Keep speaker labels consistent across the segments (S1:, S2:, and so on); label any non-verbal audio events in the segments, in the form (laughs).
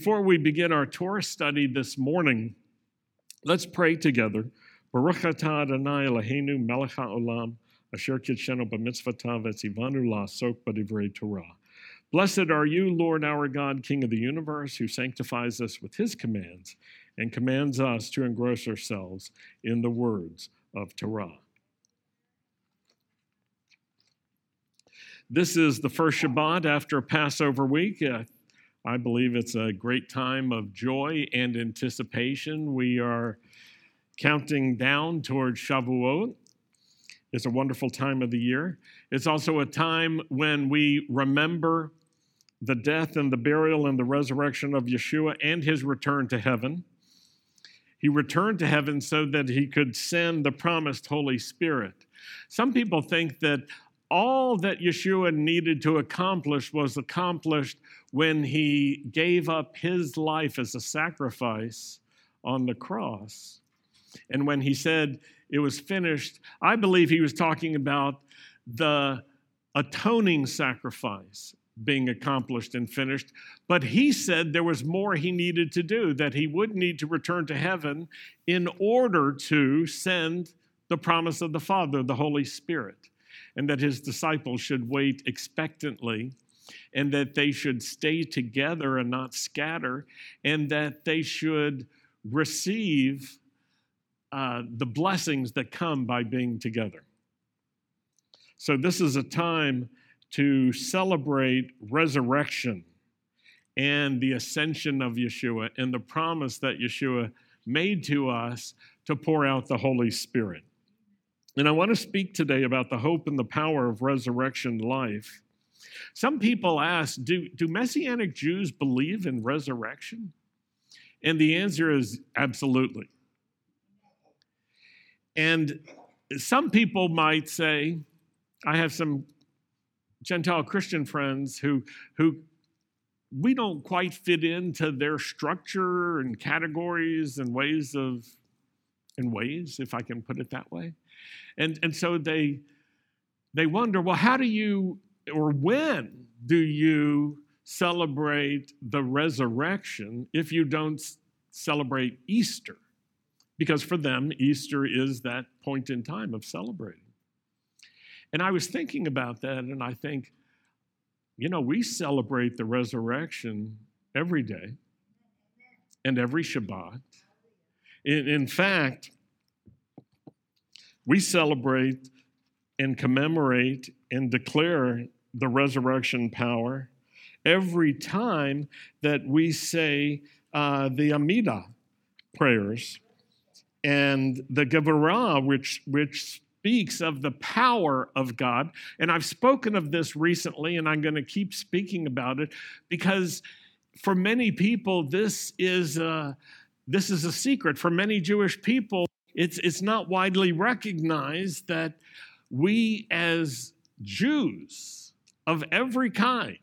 S1: Before we begin our Torah study this morning, let's pray together. Baruch atah Adonai Eloheinu melech haolam asher kitshenu b'mitzvotav etzivanu la'asok b'divrei Torah. Blessed are you, Lord our God, King of the universe, who sanctifies us with his commands and commands us to engross ourselves in the words of Torah. This is the first Shabbat after Passover week. Uh, I believe it's a great time of joy and anticipation. We are counting down towards Shavuot. It's a wonderful time of the year. It's also a time when we remember the death and the burial and the resurrection of Yeshua and his return to heaven. He returned to heaven so that he could send the promised Holy Spirit. Some people think that all that Yeshua needed to accomplish was accomplished when he gave up his life as a sacrifice on the cross. And when he said it was finished, I believe he was talking about the atoning sacrifice being accomplished and finished. But he said there was more he needed to do, that he would need to return to heaven in order to send the promise of the Father, the Holy Spirit and that his disciples should wait expectantly and that they should stay together and not scatter, and that they should receive uh, the blessings that come by being together. So, this is a time to celebrate resurrection and the ascension of Yeshua and the promise that Yeshua made to us to pour out the Holy Spirit. And I want to speak today about the hope and the power of resurrection life. Some people ask do, do Messianic Jews believe in resurrection? And the answer is absolutely. And some people might say, I have some Gentile Christian friends who, who we don't quite fit into their structure and categories and ways of, and ways, if I can put it that way. And, and so they, they wonder well, how do you, or when do you celebrate the resurrection if you don't celebrate Easter? Because for them, Easter is that point in time of celebrating. And I was thinking about that, and I think, you know, we celebrate the resurrection every day and every Shabbat. In, in fact, we celebrate and commemorate and declare the resurrection power every time that we say uh, the Amida prayers and the Geburah, which, which speaks of the power of God. And I've spoken of this recently, and I'm going to keep speaking about it because for many people, this is a, this is a secret. For many Jewish people, it's, it's not widely recognized that we, as Jews of every kind,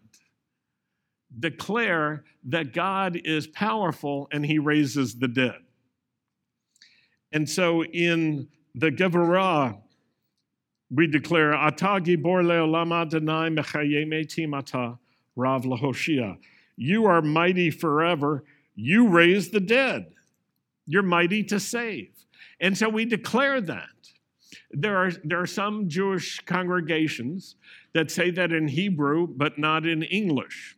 S1: declare that God is powerful and he raises the dead. And so in the Geburah, we declare, Ata gibor leolam Adonai mechayem rav lahoshia. You are mighty forever. You raise the dead. You're mighty to save. And so we declare that. There are, there are some Jewish congregations that say that in Hebrew, but not in English.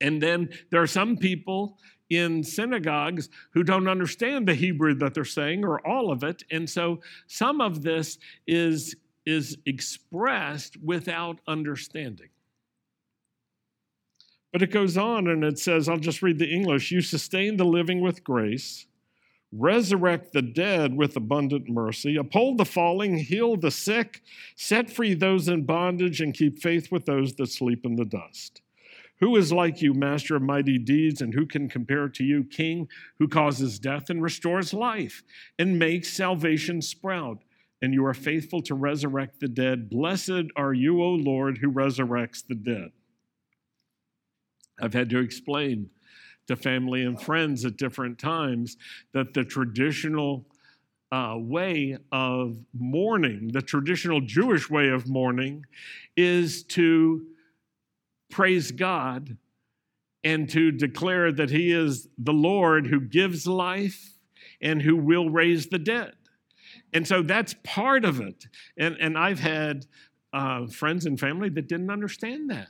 S1: And then there are some people in synagogues who don't understand the Hebrew that they're saying or all of it. And so some of this is, is expressed without understanding. But it goes on and it says, I'll just read the English You sustain the living with grace resurrect the dead with abundant mercy, uphold the falling, heal the sick, set free those in bondage, and keep faith with those that sleep in the dust. Who is like you, master of mighty deeds, and who can compare to you, king who causes death and restores life and makes salvation sprout? And you are faithful to resurrect the dead. Blessed are you, O Lord, who resurrects the dead. I've had to explain to family and friends at different times that the traditional uh, way of mourning, the traditional Jewish way of mourning, is to praise God and to declare that He is the Lord who gives life and who will raise the dead. And so that's part of it. And, and I've had uh, friends and family that didn't understand that.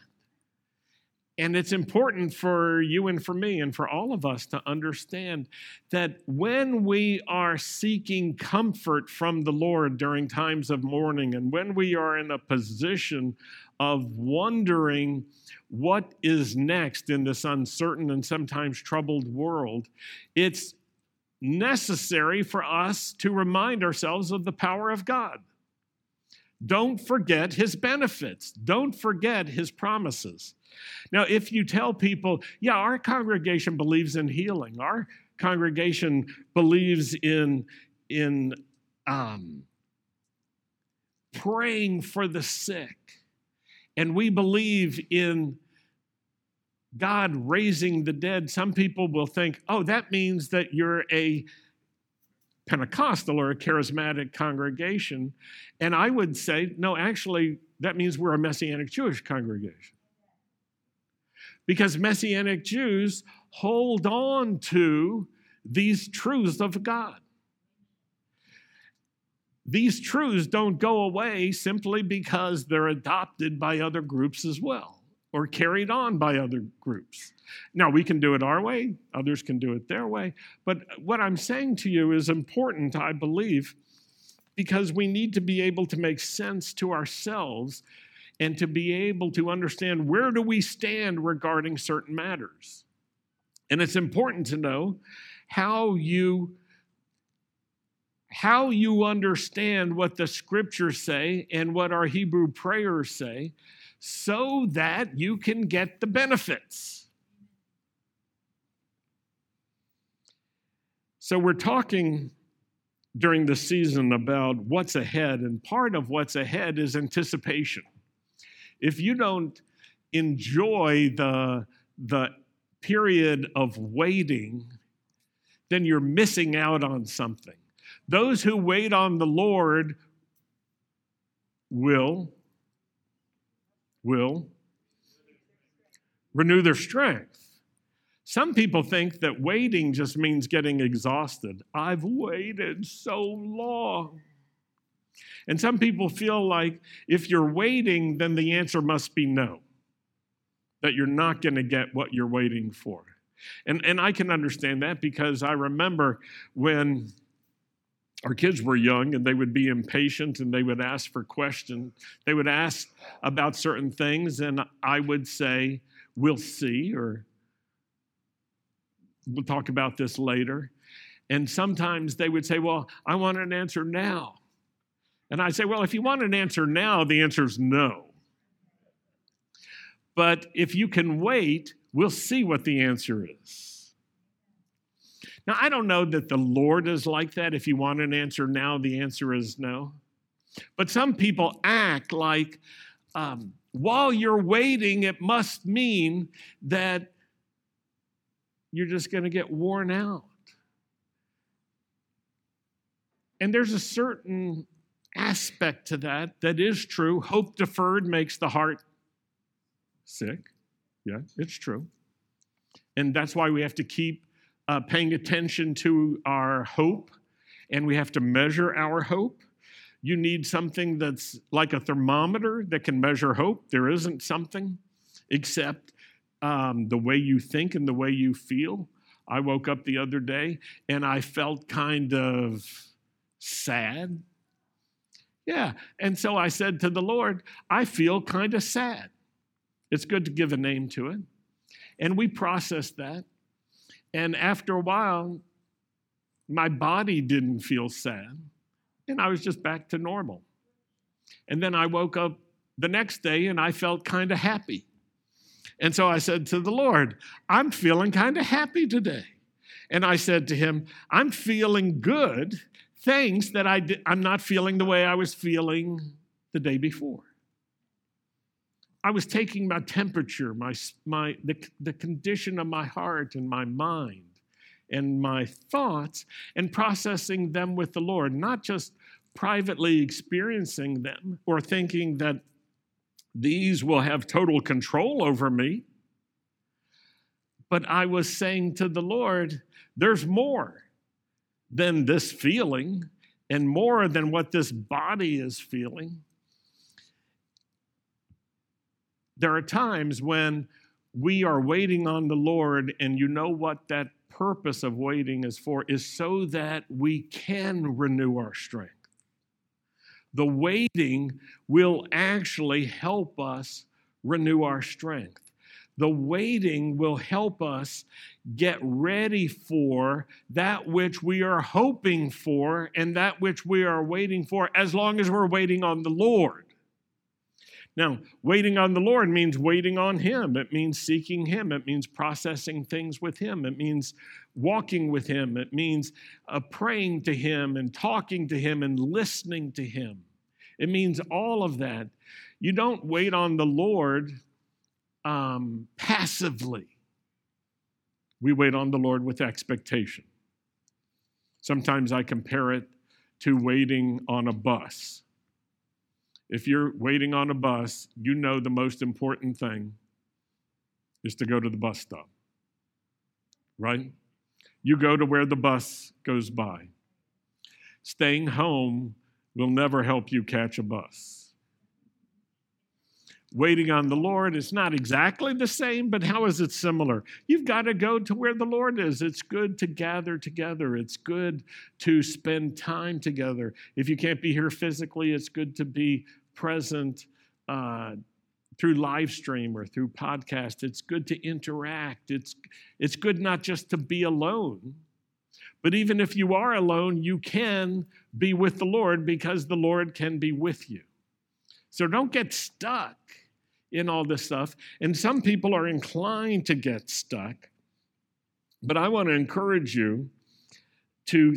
S1: And it's important for you and for me and for all of us to understand that when we are seeking comfort from the Lord during times of mourning and when we are in a position of wondering what is next in this uncertain and sometimes troubled world, it's necessary for us to remind ourselves of the power of God. Don't forget his benefits, don't forget his promises. Now, if you tell people, yeah, our congregation believes in healing, our congregation believes in, in um, praying for the sick, and we believe in God raising the dead, some people will think, oh, that means that you're a Pentecostal or a charismatic congregation. And I would say, no, actually, that means we're a Messianic Jewish congregation because Messianic Jews hold on to these truths of God. These truths don't go away simply because they're adopted by other groups as well or carried on by other groups. Now, we can do it our way, others can do it their way. But what I'm saying to you is important, I believe, because we need to be able to make sense to ourselves and to be able to understand where do we stand regarding certain matters. And it's important to know how you how you understand what the scriptures say and what our Hebrew prayers say so that you can get the benefits. So, we're talking during the season about what's ahead, and part of what's ahead is anticipation if you don't enjoy the, the period of waiting, then you're missing out on something. Those who wait on the Lord will will renew their strength. Some people think that waiting just means getting exhausted. I've waited so long. And some people feel like if you're waiting, then the answer must be no, that you're not going to get what you're waiting for. And, and I can understand that because I remember when our kids were young and they would be impatient and they would ask for questions. They would ask about certain things, and I would say, We'll see, or we'll talk about this later. And sometimes they would say, Well, I want an answer now. And I say, well, if you want an answer now, the answer is no. But if you can wait, we'll see what the answer is. Now, I don't know that the Lord is like that. If you want an answer now, the answer is no. But some people act like um, while you're waiting, it must mean that you're just going to get worn out. And there's a certain aspect to that that is true. Hope deferred makes the heart sick. Yeah, it's true. And that's why we have to keep uh, paying attention to our hope and we have to measure our hope. You need something that's like a thermometer that can measure hope. There isn't something except um, the way you think and the way you feel. I woke up the other day and I felt kind of sad yeah. And so I said to the Lord, I feel kind of sad. It's good to give a name to it. And we processed that. And after a while, my body didn't feel sad. And I was just back to normal. And then I woke up the next day and I felt kind of happy. And so I said to the Lord, I'm feeling kind of happy today. And I said to him, I'm feeling good things that I di- I'm not feeling the way I was feeling the day before. I was taking my temperature, my, my, the, the condition of my heart and my mind and my thoughts and processing them with the Lord, not just privately experiencing them or thinking that these will have total control over me, But I was saying to the Lord, there's more than this feeling and more than what this body is feeling. There are times when we are waiting on the Lord, and you know what that purpose of waiting is for is so that we can renew our strength. The waiting will actually help us renew our strength. The waiting will help us get ready for that which we are hoping for and that which we are waiting for as long as we're waiting on the Lord. Now, waiting on the Lord means waiting on Him. It means seeking Him. It means processing things with Him. It means walking with Him. It means uh, praying to Him and talking to Him and listening to Him. It means all of that. You don't wait on the Lord um, passively, we wait on the Lord with expectation. Sometimes I compare it to waiting on a bus. If you're waiting on a bus, you know the most important thing is to go to the bus stop, right? You go to where the bus goes by. Staying home will never help you catch a bus. Waiting on the Lord is not exactly the same, but how is it similar? You've got to go to where the Lord is. It's good to gather together, it's good to spend time together. If you can't be here physically, it's good to be present uh, through live stream or through podcast. It's good to interact. It's, it's good not just to be alone, but even if you are alone, you can be with the Lord because the Lord can be with you. So don't get stuck in all this stuff. And some people are inclined to get stuck. But I want to encourage you to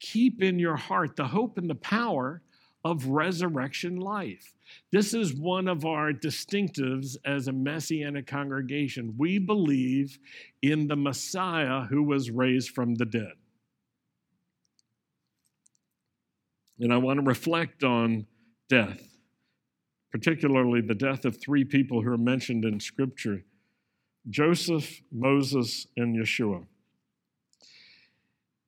S1: keep in your heart the hope and the power of resurrection life. This is one of our distinctives as a messianic congregation. We believe in the Messiah who was raised from the dead. And I want to reflect on death, particularly the death of three people who are mentioned in Scripture Joseph, Moses, and Yeshua.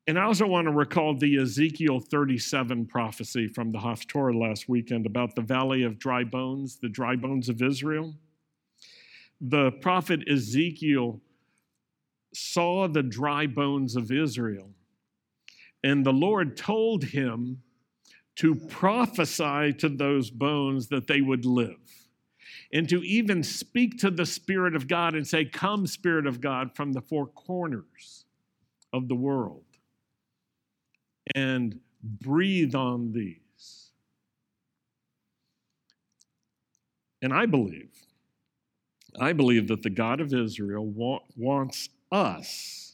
S1: And I also want to recall the Ezekiel 37 prophecy from the Haftorah last weekend about the valley of dry bones, the dry bones of Israel. The prophet Ezekiel saw the dry bones of Israel, and the Lord told him to prophesy to those bones that they would live, and to even speak to the Spirit of God and say, Come, Spirit of God, from the four corners of the world and breathe on these. And I believe, I believe that the God of Israel wa- wants us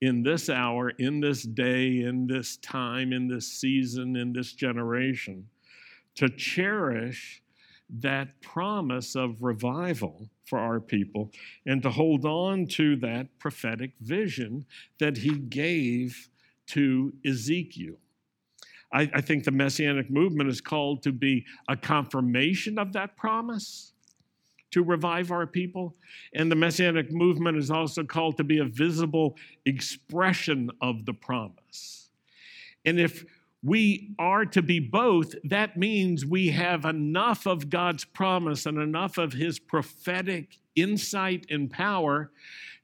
S1: in this hour, in this day, in this time, in this season, in this generation, to cherish that promise of revival for our people and to hold on to that prophetic vision that he gave to Ezekiel. I, I, think the Messianic movement is called to be a confirmation of that promise to revive our people. And the Messianic movement is also called to be a visible expression of the promise. And if we are to be both, that means we have enough of God's promise and enough of His prophetic insight and power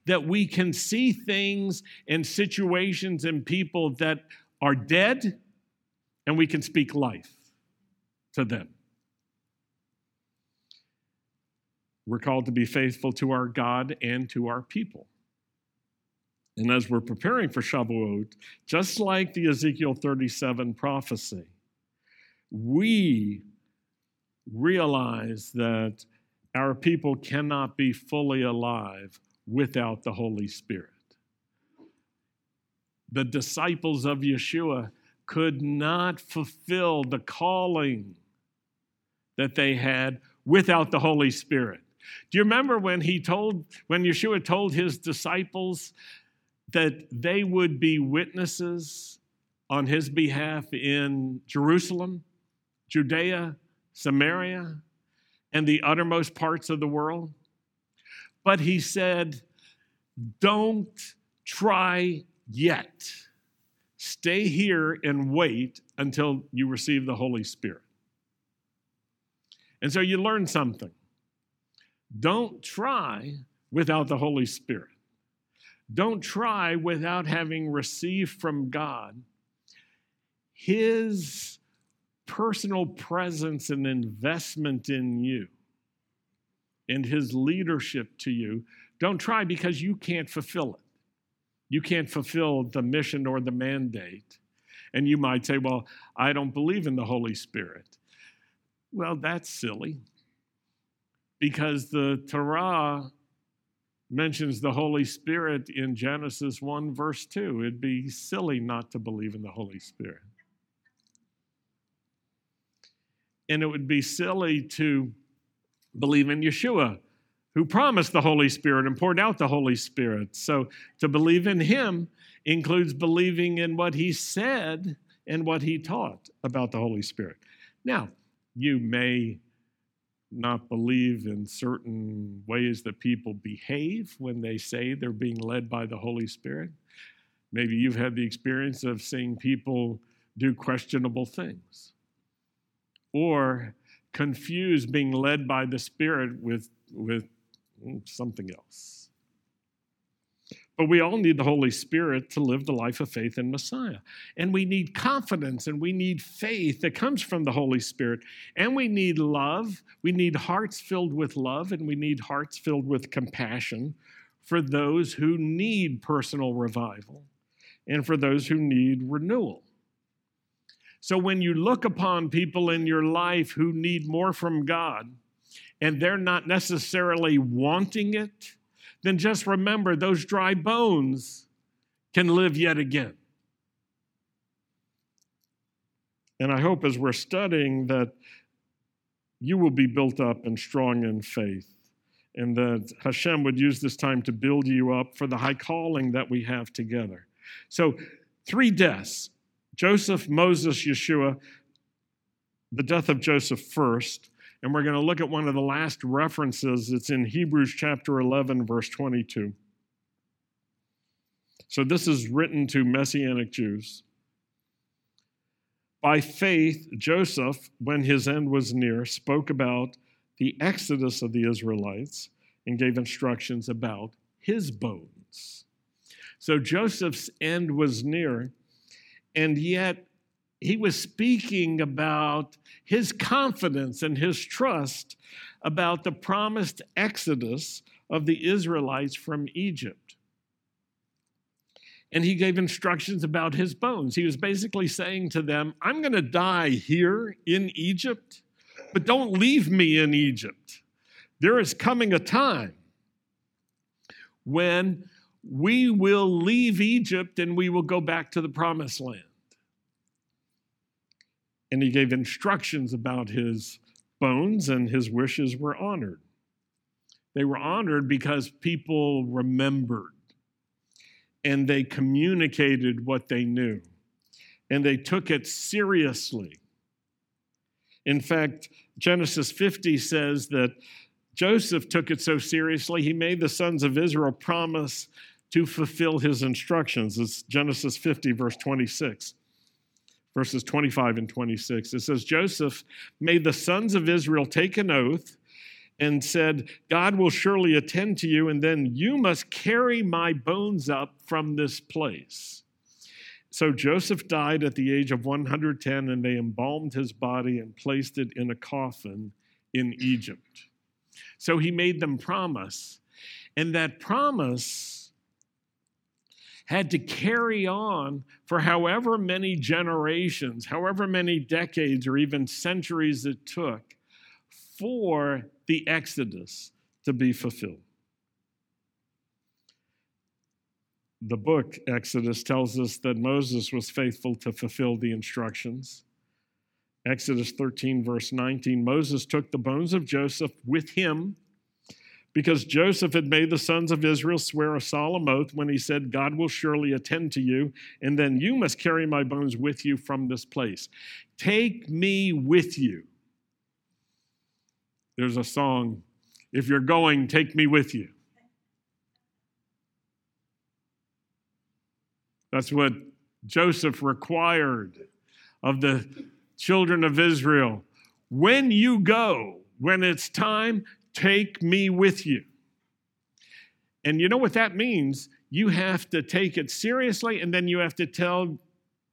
S1: that we can see things and situations and people that are dead and we can speak life to them. We're called to be faithful to our God and to our people. And as we're preparing for Shavuot, just like the Ezekiel 37 prophecy, we realize that our people cannot be fully alive without the Holy Spirit. The disciples of Yeshua could not fulfill the calling that they had without the Holy Spirit. Do you remember when he told, when Yeshua told his disciples that they would be witnesses on his behalf in Jerusalem, Judea, Samaria, and the uttermost parts of the world? But he said, don't try yet. Stay here and wait until you receive the Holy Spirit. And so you learn something. Don't try without the Holy Spirit. Don't try without having received from God His personal presence and investment in you and His leadership to you. Don't try because you can't fulfill it. You can't fulfill the mission or the mandate. And you might say, Well, I don't believe in the Holy Spirit. Well, that's silly because the Torah mentions the Holy Spirit in Genesis 1, verse 2. It'd be silly not to believe in the Holy Spirit. And it would be silly to believe in Yeshua, who promised the Holy Spirit and poured out the Holy Spirit. So to believe in him includes believing in what he said and what he taught about the Holy Spirit. Now, you may not believe in certain ways that people behave when they say they're being led by the Holy Spirit. Maybe you've had the experience of seeing people do questionable things or confuse being led by the Spirit with, with hmm, something else. But we all need the Holy Spirit to live the life of faith in Messiah. And we need confidence and we need faith that comes from the Holy Spirit. And we need love. We need hearts filled with love and we need hearts filled with compassion for those who need personal revival and for those who need renewal. So when you look upon people in your life who need more from God and they're not necessarily wanting it, then just remember those dry bones can live yet again. And I hope as we're studying that you will be built up and strong in faith, and that Hashem would use this time to build you up for the high calling that we have together. So, three deaths Joseph, Moses, Yeshua, the death of Joseph first, and we're going to look at one of the last references. It's in Hebrews chapter 11, verse 22. So this is written to Messianic Jews. By faith, Joseph, when his end was near, spoke about the exodus of the Israelites and gave instructions about his bones. So Joseph's end was near, and yet he was speaking about his confidence and his trust about the promised exodus of the Israelites from Egypt. And he gave instructions about his bones. He was basically saying to them, I'm going to die here in Egypt, but don't leave me in Egypt. There is coming a time when we will leave Egypt and we will go back to the promised land and he gave instructions about his bones, and his wishes were honored. They were honored because people remembered and they communicated what they knew and they took it seriously. In fact, Genesis 50 says that Joseph took it so seriously, he made the sons of Israel promise to fulfill his instructions. It's Genesis 50, verse 26 verses 25 and 26. It says, Joseph made the sons of Israel take an oath and said, God will surely attend to you, and then you must carry my bones up from this place. So Joseph died at the age of 110, and they embalmed his body and placed it in a coffin in Egypt. So he made them promise, and that promise had to carry on for however many generations, however many decades, or even centuries it took for the Exodus to be fulfilled. The book Exodus tells us that Moses was faithful to fulfill the instructions. Exodus 13, verse 19 Moses took the bones of Joseph with him because Joseph had made the sons of Israel swear a solemn oath when he said, God will surely attend to you, and then you must carry my bones with you from this place. Take me with you. There's a song, if you're going, take me with you. That's what Joseph required of the children of Israel. When you go, when it's time, take me with you. And you know what that means? You have to take it seriously, and then you have to tell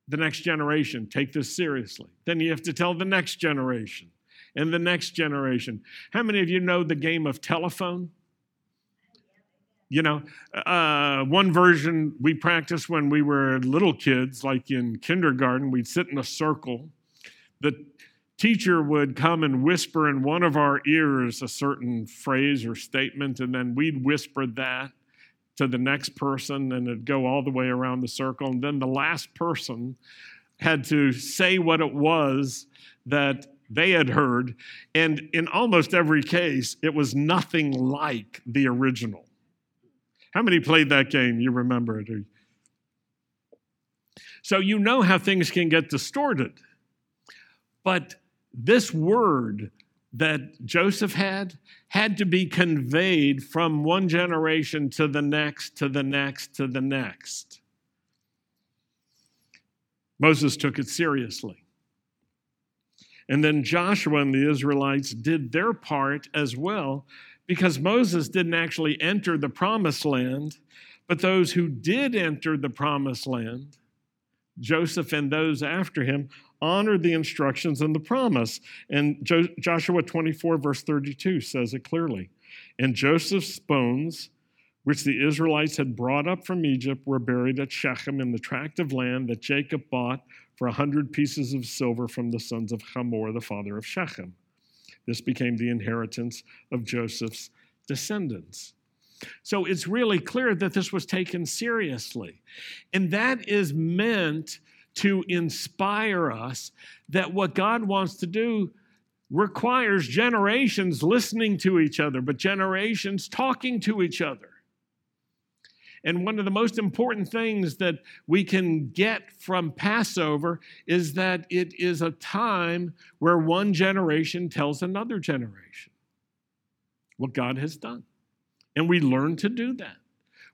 S1: the next generation, take this seriously. Then you have to tell the next generation and the next generation. How many of you know the game of telephone? You know, uh, one version we practiced when we were little kids, like in kindergarten, we'd sit in a circle. The teacher would come and whisper in one of our ears a certain phrase or statement, and then we'd whisper that to the next person, and it'd go all the way around the circle. And then the last person had to say what it was that they had heard. And in almost every case, it was nothing like the original. How many played that game? You remember it? So you know how things can get distorted. But this word that Joseph had had to be conveyed from one generation to the next, to the next, to the next. Moses took it seriously. And then Joshua and the Israelites did their part as well, because Moses didn't actually enter the promised land, but those who did enter the promised land, Joseph and those after him, honored the instructions and the promise. And jo- Joshua 24, verse 32 says it clearly. And Joseph's bones, which the Israelites had brought up from Egypt, were buried at Shechem in the tract of land that Jacob bought for a hundred pieces of silver from the sons of Hamor, the father of Shechem. This became the inheritance of Joseph's descendants. So it's really clear that this was taken seriously. And that is meant to inspire us that what God wants to do requires generations listening to each other, but generations talking to each other. And one of the most important things that we can get from Passover is that it is a time where one generation tells another generation what God has done. And we learn to do that.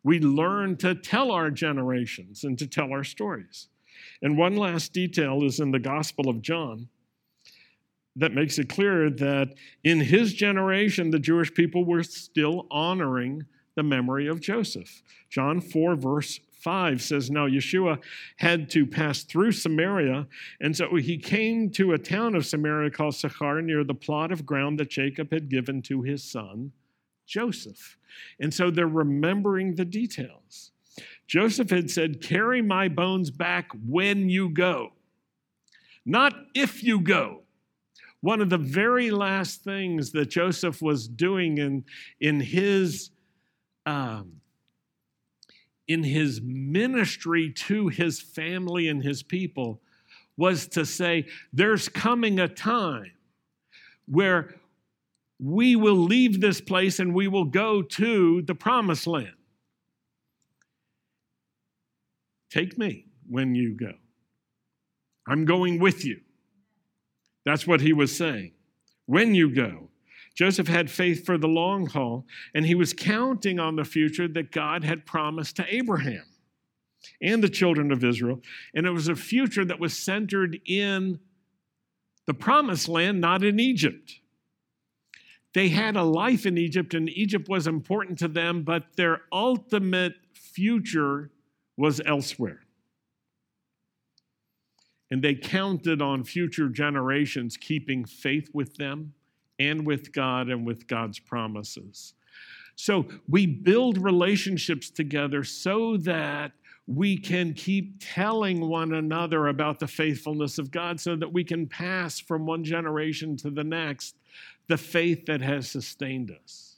S1: We learn to tell our generations and to tell our stories. And one last detail is in the Gospel of John that makes it clear that in his generation, the Jewish people were still honoring the memory of Joseph. John 4, verse 5 says, Now Yeshua had to pass through Samaria, and so he came to a town of Samaria called Sychar near the plot of ground that Jacob had given to his son Joseph. And so they're remembering the details. Joseph had said, Carry my bones back when you go, not if you go. One of the very last things that Joseph was doing in, in his um, in his ministry to his family and his people was to say, There's coming a time where we will leave this place and we will go to the promised land. Take me when you go. I'm going with you. That's what he was saying. When you go. Joseph had faith for the long haul, and he was counting on the future that God had promised to Abraham and the children of Israel. And it was a future that was centered in the promised land, not in Egypt. They had a life in Egypt, and Egypt was important to them, but their ultimate future was elsewhere. And they counted on future generations keeping faith with them and with God and with God's promises. So we build relationships together so that we can keep telling one another about the faithfulness of God so that we can pass from one generation to the next the faith that has sustained us.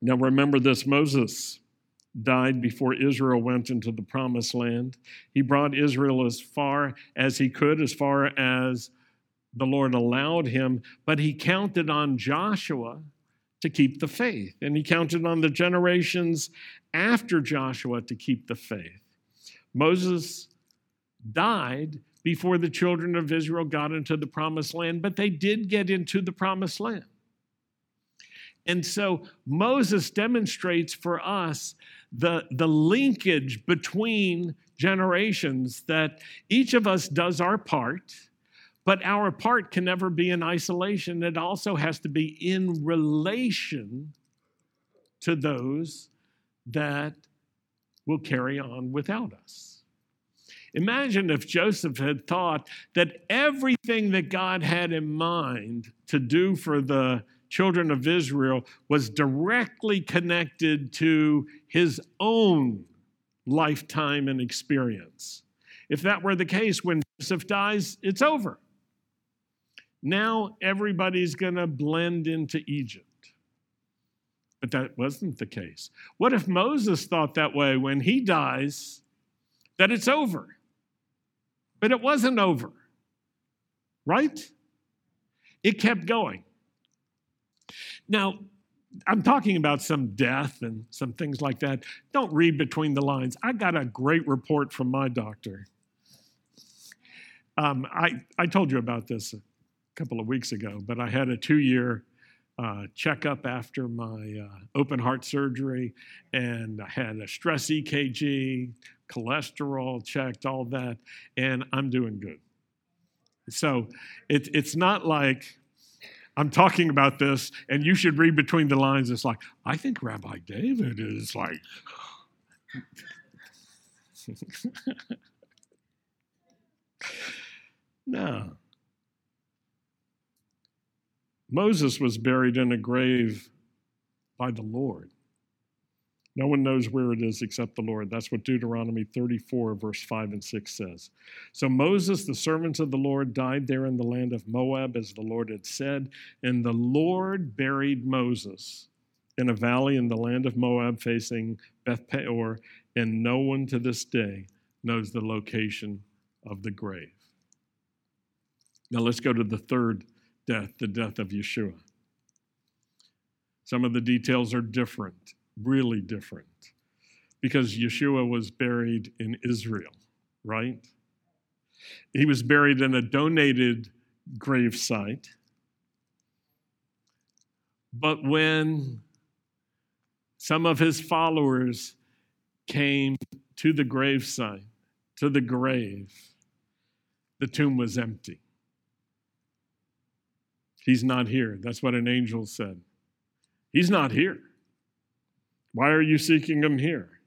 S1: Now, remember this Moses died before Israel went into the promised land. He brought Israel as far as he could, as far as the Lord allowed him, but he counted on Joshua to keep the faith, and he counted on the generations after Joshua to keep the faith. Moses died before the children of Israel got into the promised land, but they did get into the promised land. And so Moses demonstrates for us the, the linkage between generations that each of us does our part, but our part can never be in isolation. It also has to be in relation to those that will carry on without us. Imagine if Joseph had thought that everything that God had in mind to do for the children of Israel was directly connected to his own lifetime and experience. If that were the case, when Joseph dies, it's over. Now everybody's going to blend into Egypt. But that wasn't the case. What if Moses thought that way when he dies, that it's over? But it wasn't over, right? It kept going. Now, I'm talking about some death and some things like that. Don't read between the lines. I got a great report from my doctor. Um, I, I told you about this a couple of weeks ago, but I had a two year uh, checkup after my uh, open heart surgery, and I had a stress EKG, cholesterol checked, all that, and I'm doing good. So it, it's not like I'm talking about this, and you should read between the lines. It's like, I think Rabbi David is like. (laughs) no. Moses was buried in a grave by the Lord. No one knows where it is except the Lord. That's what Deuteronomy 34, verse 5 and 6 says. So Moses, the servant of the Lord, died there in the land of Moab, as the Lord had said. And the Lord buried Moses in a valley in the land of Moab facing Beth Peor, and no one to this day knows the location of the grave. Now let's go to the third death, the death of Yeshua. Some of the details are different really different because Yeshua was buried in Israel, right? He was buried in a donated grave site. But when some of his followers came to the grave site, to the grave, the tomb was empty. He's not here. That's what an angel said. He's not here. Why are you seeking him here?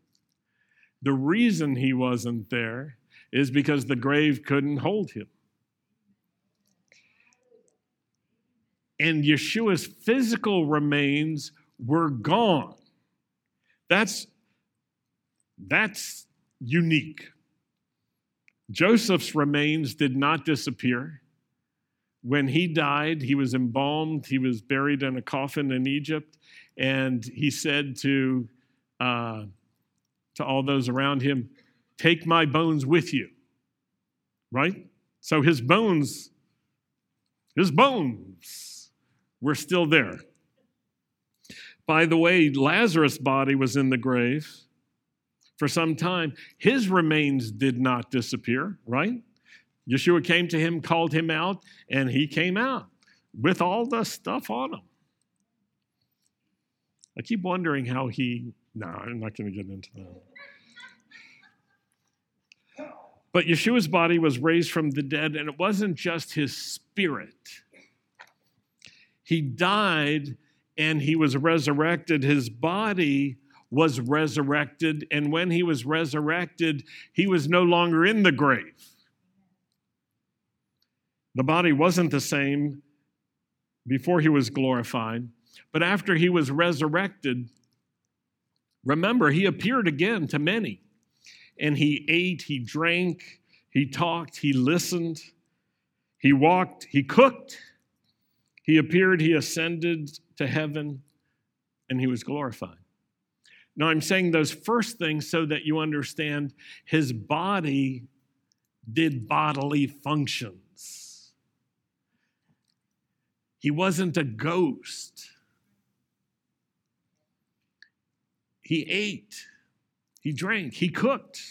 S1: The reason he wasn't there is because the grave couldn't hold him. And Yeshua's physical remains were gone. That's, that's unique. Joseph's remains did not disappear. When he died, he was embalmed, he was buried in a coffin in Egypt, and he said to, uh, to all those around him, Take my bones with you. Right? So his bones, his bones were still there. By the way, Lazarus' body was in the grave for some time. His remains did not disappear, right? Yeshua came to him, called him out, and he came out with all the stuff on him. I keep wondering how he. No, I'm not going to get into that. But Yeshua's body was raised from the dead, and it wasn't just his spirit. He died and he was resurrected. His body was resurrected, and when he was resurrected, he was no longer in the grave. The body wasn't the same before he was glorified. But after he was resurrected, remember, he appeared again to many. And he ate, he drank, he talked, he listened, he walked, he cooked, he appeared, he ascended to heaven, and he was glorified. Now, I'm saying those first things so that you understand his body did bodily functions. He wasn't a ghost. He ate, he drank, he cooked.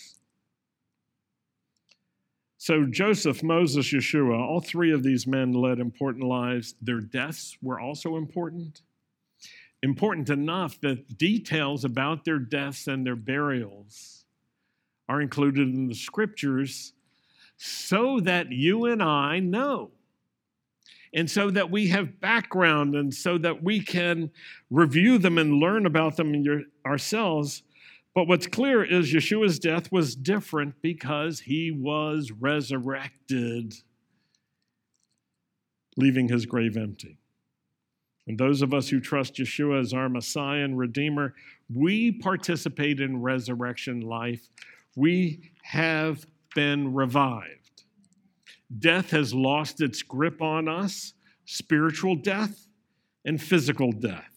S1: So, Joseph, Moses, Yeshua, all three of these men led important lives. Their deaths were also important. important enough that details about their deaths and their burials are included in the scriptures so that you and I know. And so that we have background and so that we can review them and learn about them your, ourselves. But what's clear is Yeshua's death was different because he was resurrected, leaving his grave empty. And those of us who trust Yeshua as our Messiah and Redeemer, we participate in resurrection life. We have been revived. Death has lost its grip on us spiritual death and physical death.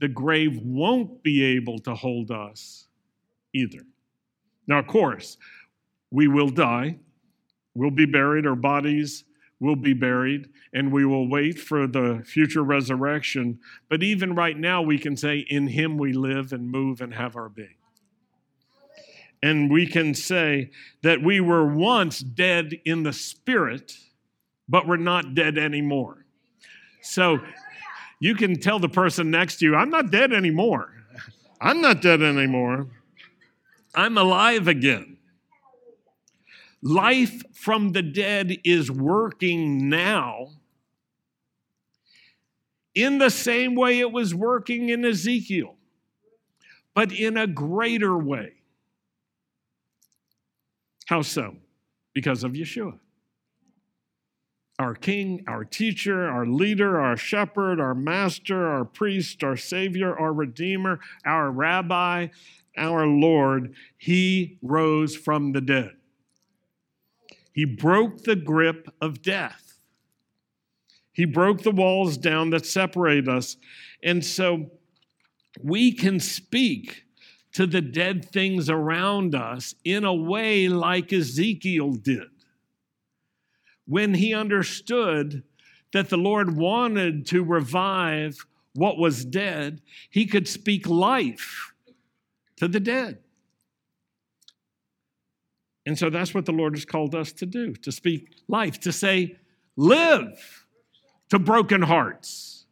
S1: The grave won't be able to hold us either. Now, of course, we will die, we'll be buried, our bodies will be buried, and we will wait for the future resurrection. But even right now, we can say, In Him we live and move and have our being. And we can say that we were once dead in the spirit, but we're not dead anymore. So you can tell the person next to you, I'm not dead anymore. I'm not dead anymore. I'm alive again. Life from the dead is working now in the same way it was working in Ezekiel, but in a greater way. How so? Because of Yeshua. Our king, our teacher, our leader, our shepherd, our master, our priest, our savior, our redeemer, our rabbi, our Lord, he rose from the dead. He broke the grip of death. He broke the walls down that separate us. And so we can speak to the dead things around us in a way like Ezekiel did. When he understood that the Lord wanted to revive what was dead, he could speak life to the dead. And so that's what the Lord has called us to do to speak life, to say, live to broken hearts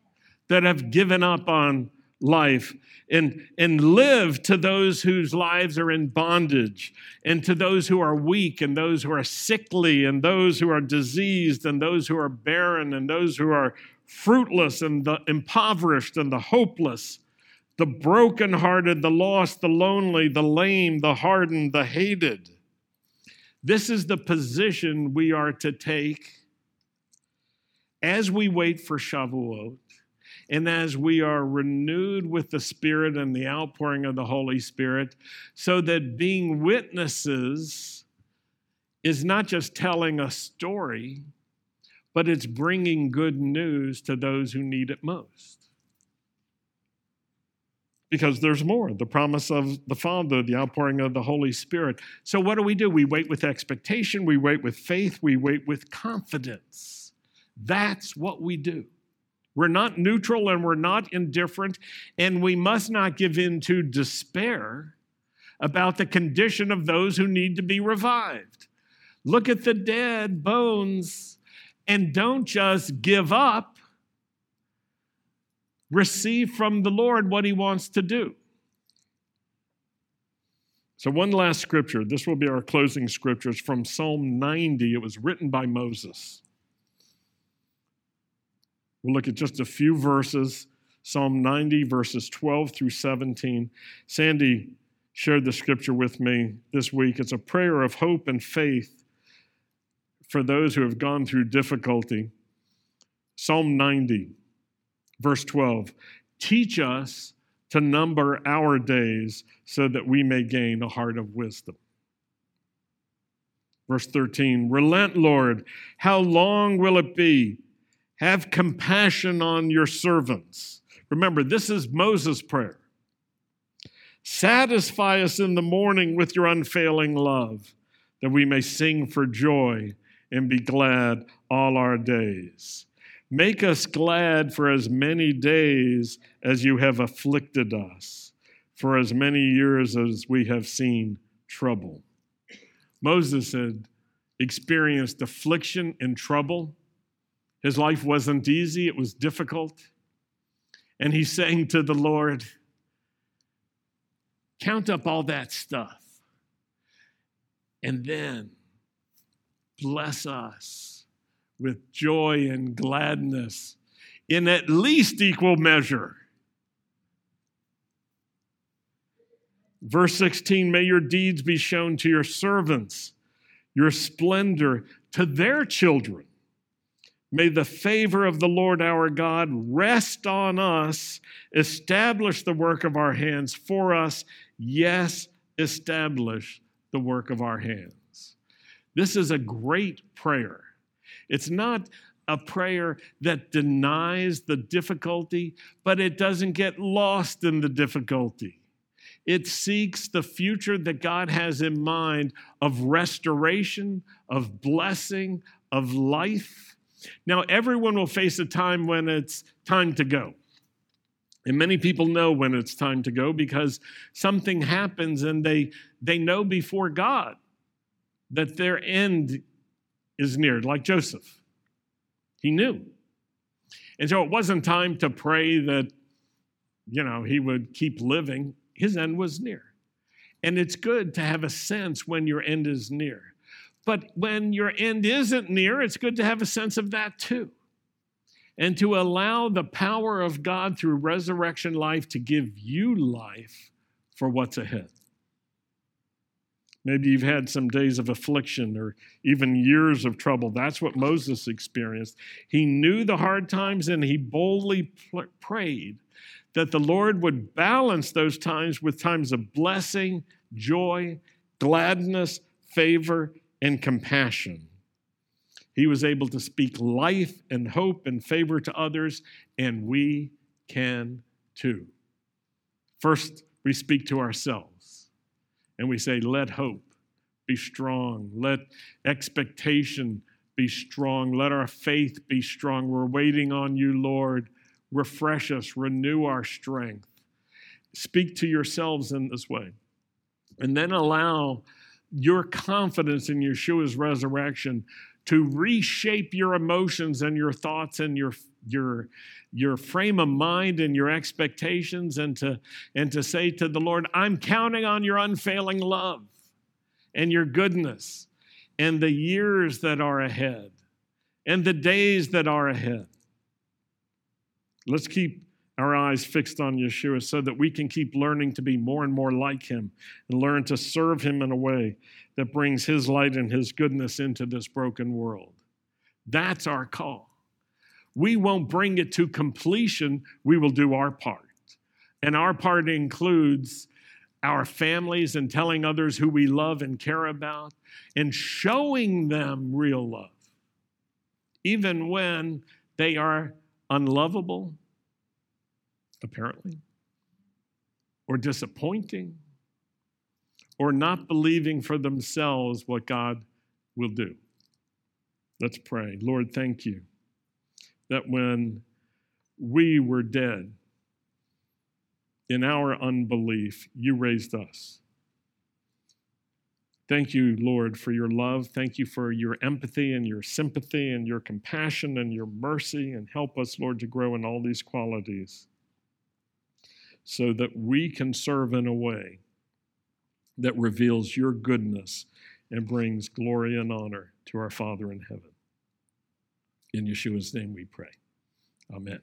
S1: that have given up on life and, and live to those whose lives are in bondage and to those who are weak and those who are sickly and those who are diseased and those who are barren and those who are fruitless and the impoverished and the hopeless the brokenhearted the lost the lonely the lame the hardened the hated. This is the position we are to take as we wait for Shavuot and as we are renewed with the Spirit and the outpouring of the Holy Spirit, so that being witnesses is not just telling a story, but it's bringing good news to those who need it most because there's more the promise of the Father, the outpouring of the Holy Spirit. So, what do we do? We wait with expectation, we wait with faith, we wait with confidence. That's what we do. We're not neutral and we're not indifferent, and we must not give in to despair about the condition of those who need to be revived. Look at the dead bones and don't just give up receive from the Lord what he wants to do. So, one last scripture. This will be our closing scriptures from Psalm 90. It was written by Moses. We'll look at just a few verses Psalm 90, verses 12 through 17. Sandy shared the scripture with me this week. It's a prayer of hope and faith for those who have gone through difficulty. Psalm 90. Verse 12 Teach us to number our days so that we may gain a heart of wisdom. Verse 13 Relent, Lord, how long will it be? Have compassion on your servants. Remember, this is Moses' prayer. Satisfy us in the morning with your unfailing love, that we may sing for joy and be glad all our days. Make us glad for as many days as you have afflicted us, for as many years as we have seen trouble. Moses had experienced affliction and trouble. His life wasn't easy, it was difficult. And he's saying to the Lord, Count up all that stuff and then bless us with joy and gladness in at least equal measure. Verse 16 May your deeds be shown to your servants, your splendor to their children. May the favor of the Lord our God rest on us, establish the work of our hands for us. Yes, establish the work of our hands. This is a great prayer. It's not a prayer that denies the difficulty, but it doesn't get lost in the difficulty. It seeks the future that God has in mind of restoration, of blessing, of life. Now, everyone will face a time when it's time to go. And many people know when it's time to go because something happens and they, they know before God that their end is near, like Joseph. He knew. And so it wasn't time to pray that, you know, he would keep living. His end was near. And it's good to have a sense when your end is near. But when your end isn't near, it's good to have a sense of that too. And to allow the power of God through resurrection life to give you life for what's ahead. Maybe you've had some days of affliction or even years of trouble. That's what Moses experienced. He knew the hard times and he boldly prayed that the Lord would balance those times with times of blessing, joy, gladness, favor, and compassion. He was able to speak life and hope and favor to others, and we can too. First, we speak to ourselves and we say, Let hope be strong, let expectation be strong, let our faith be strong. We're waiting on you, Lord. Refresh us, renew our strength. Speak to yourselves in this way, and then allow your confidence in Yeshua's resurrection to reshape your emotions and your thoughts and your your your frame of mind and your expectations and to and to say to the Lord I'm counting on your unfailing love and your goodness and the years that are ahead and the days that are ahead. Let's keep our eyes fixed on Yeshua so that we can keep learning to be more and more like him and learn to serve him in a way that brings his light and his goodness into this broken world. That's our call. We won't bring it to completion, we will do our part. And our part includes our families and telling others who we love and care about and showing them real love, even when they are unlovable apparently, or disappointing, or not believing for themselves what God will do. Let's pray. Lord, thank you that when we were dead in our unbelief, you raised us. Thank you, Lord, for your love. Thank you for your empathy and your sympathy and your compassion and your mercy. And help us, Lord, to grow in all these qualities so that we can serve in a way that reveals your goodness and brings glory and honor to our Father in heaven. In Yeshua's name we pray. Amen.